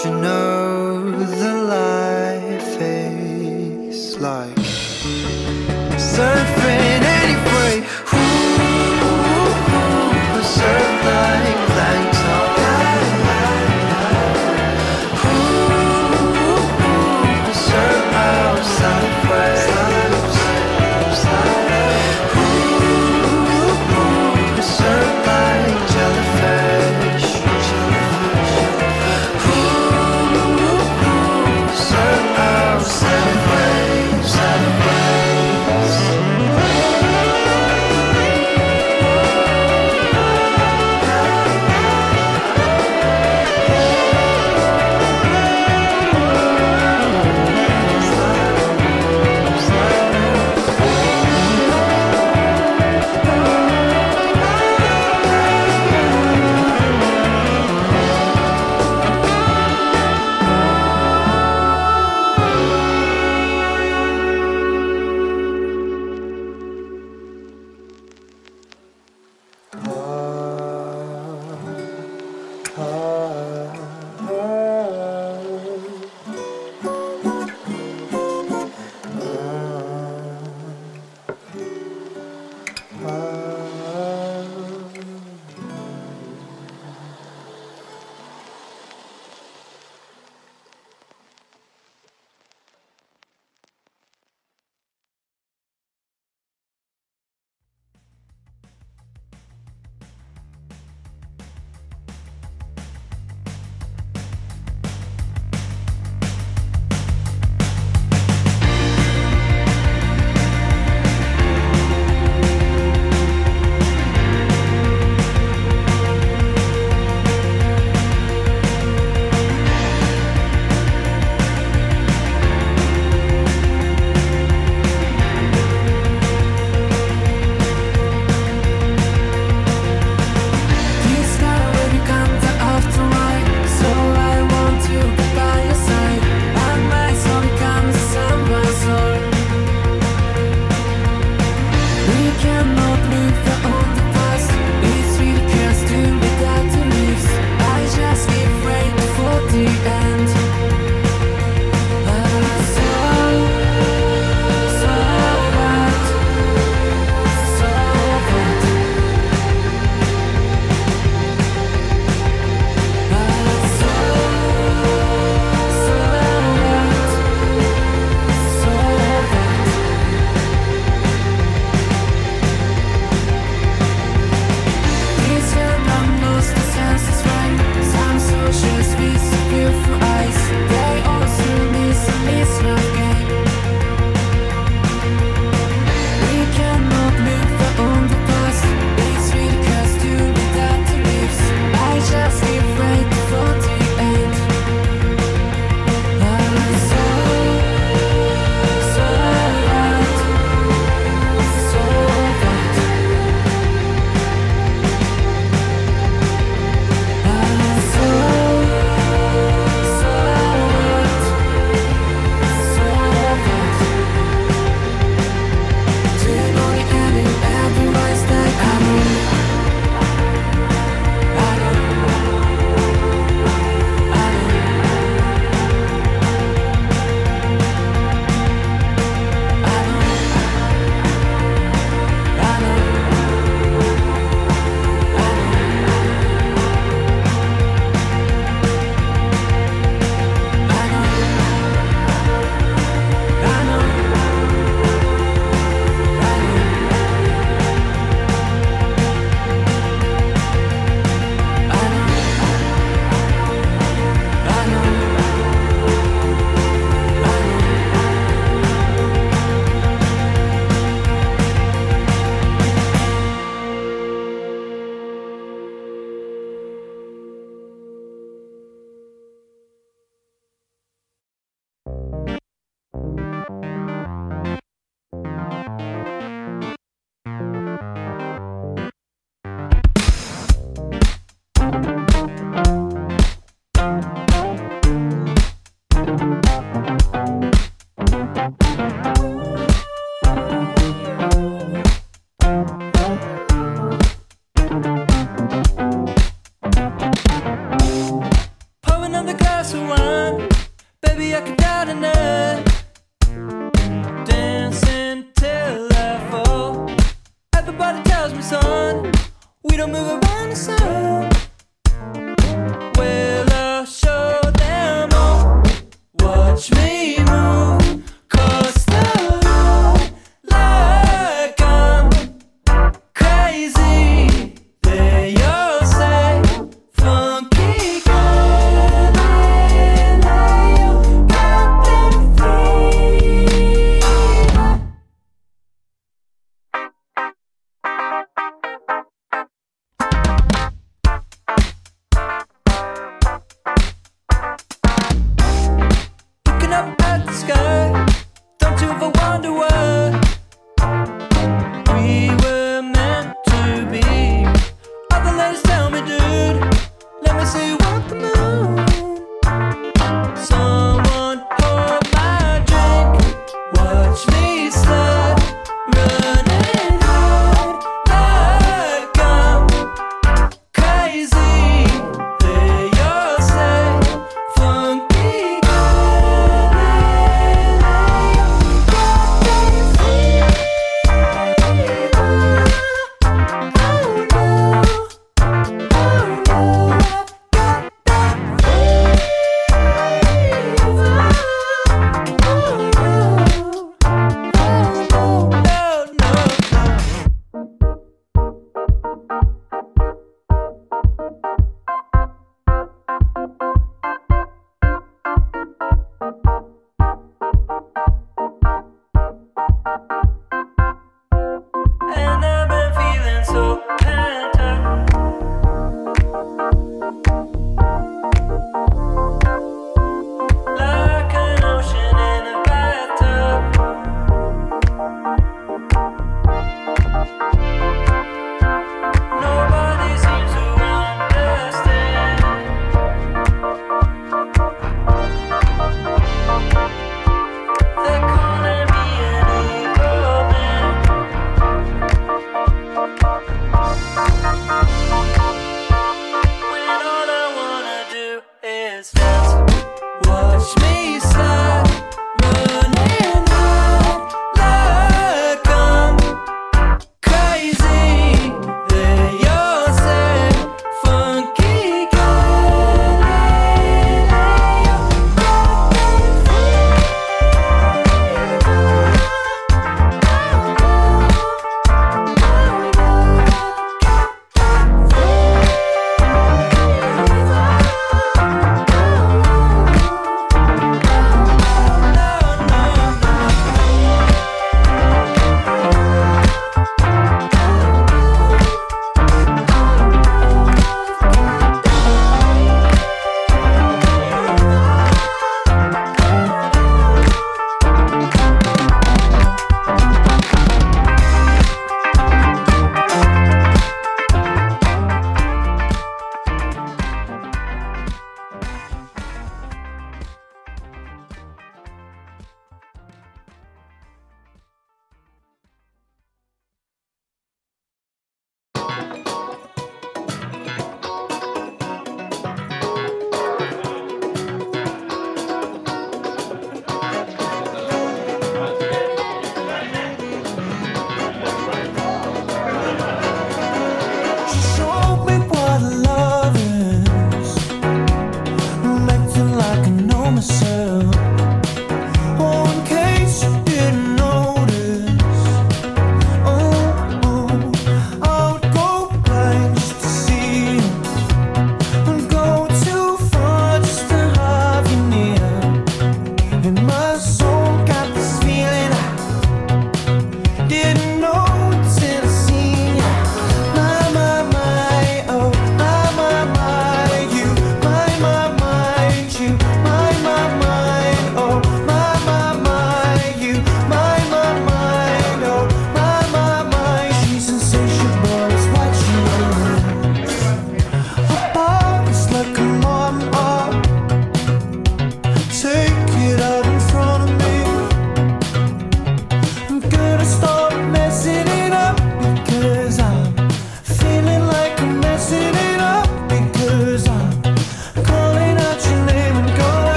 should know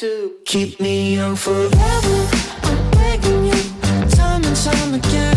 to keep me young forever. I'm begging you, time and time again.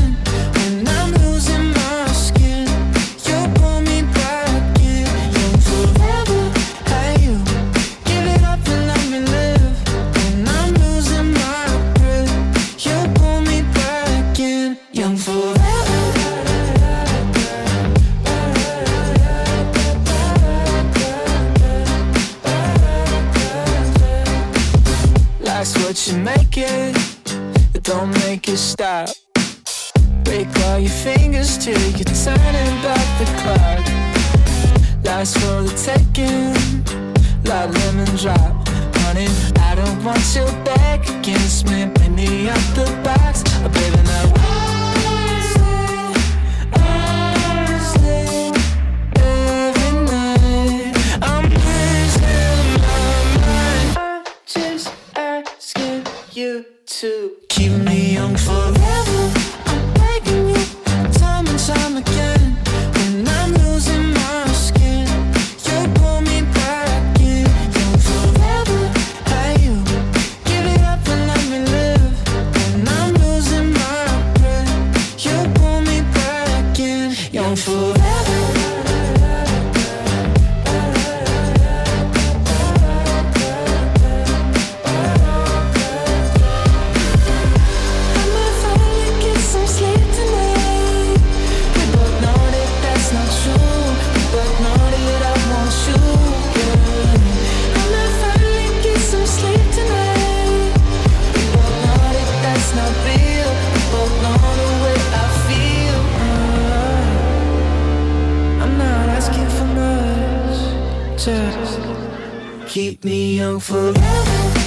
young forever.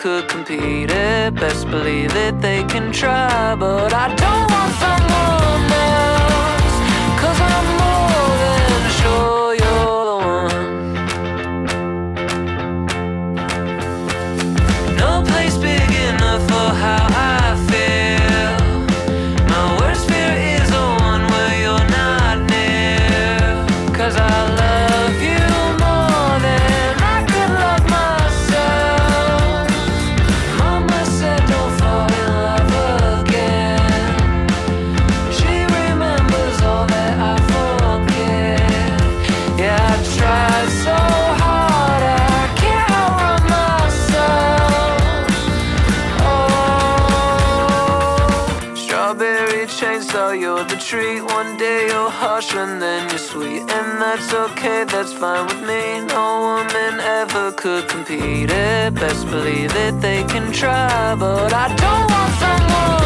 could compete it. Best believe it, they can try, but I don't want fun. okay, that's fine with me. No woman ever could compete it. Best believe it, they can try, but I don't want someone.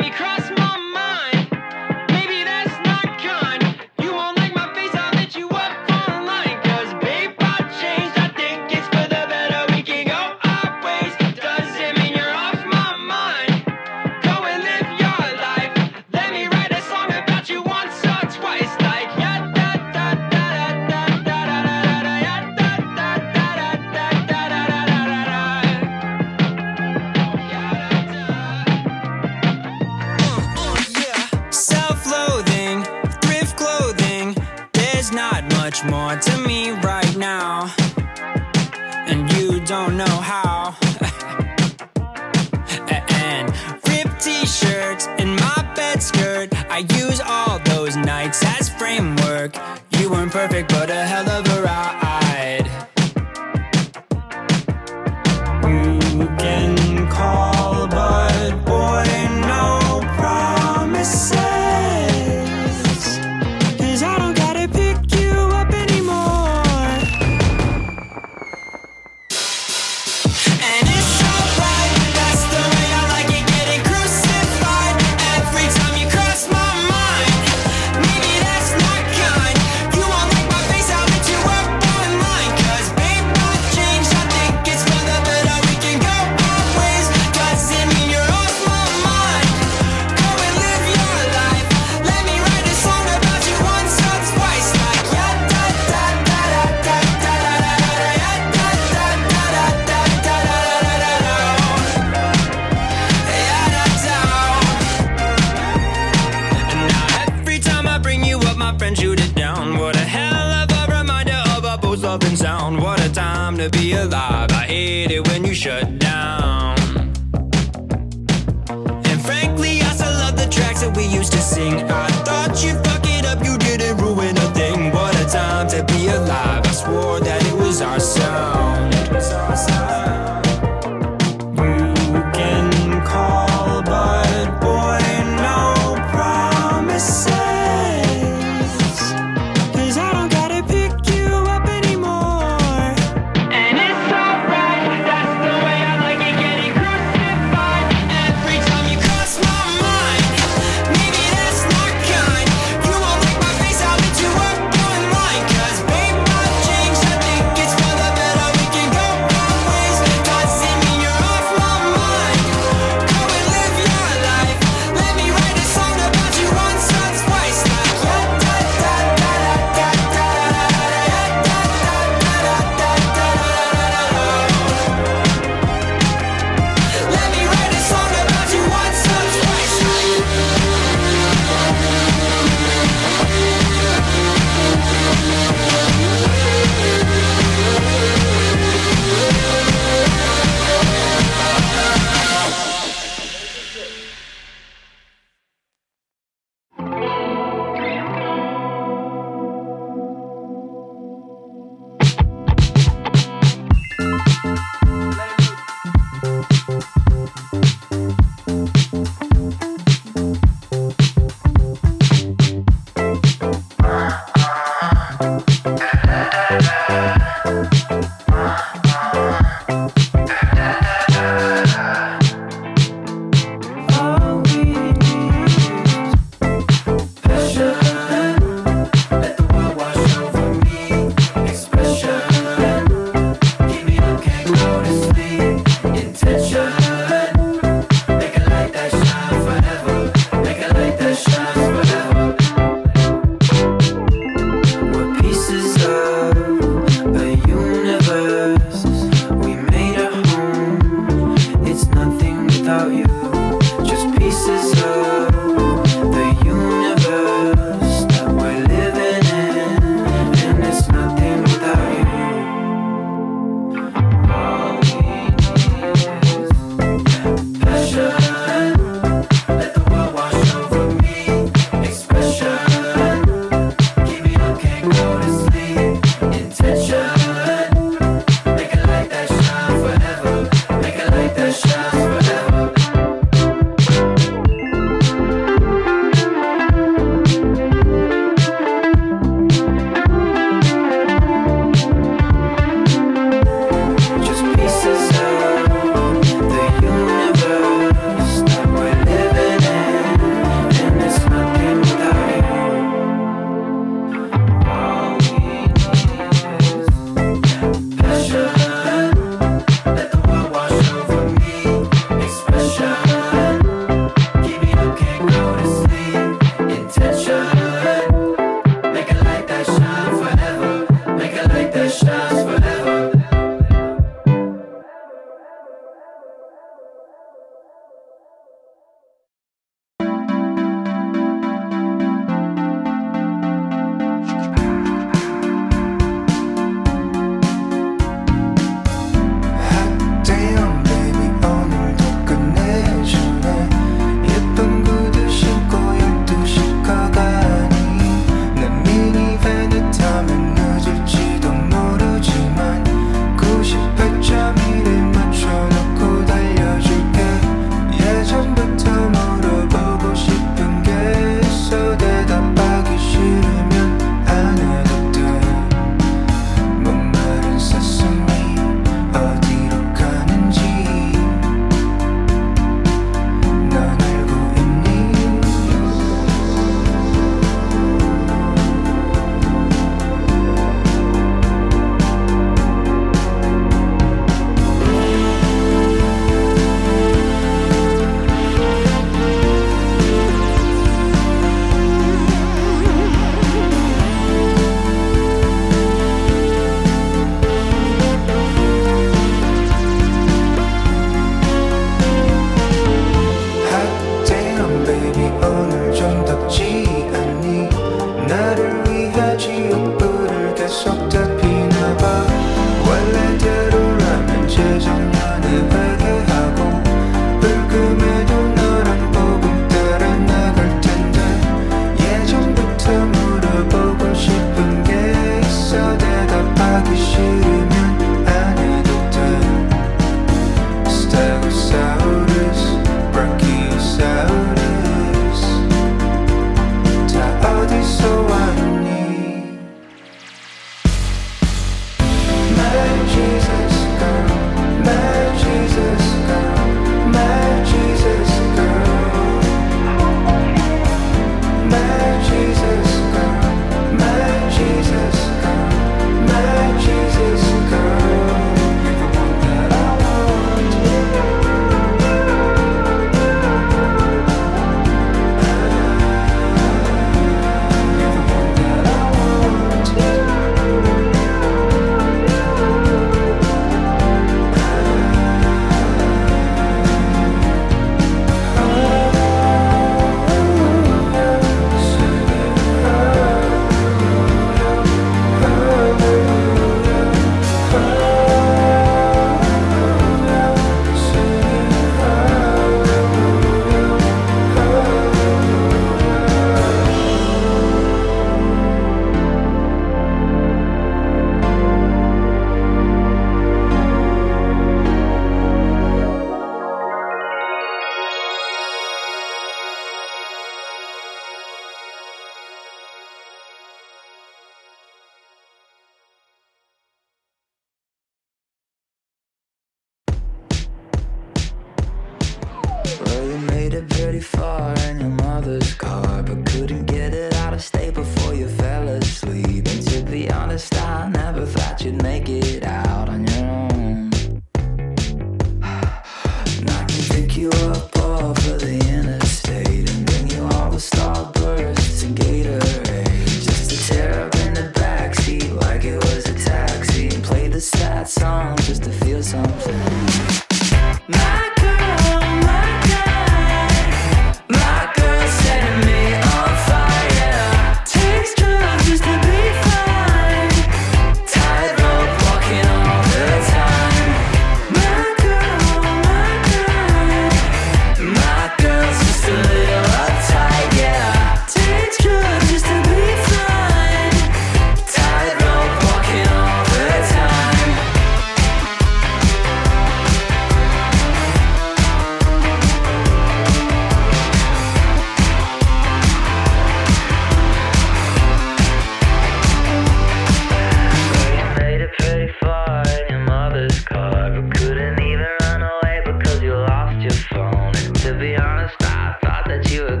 that you.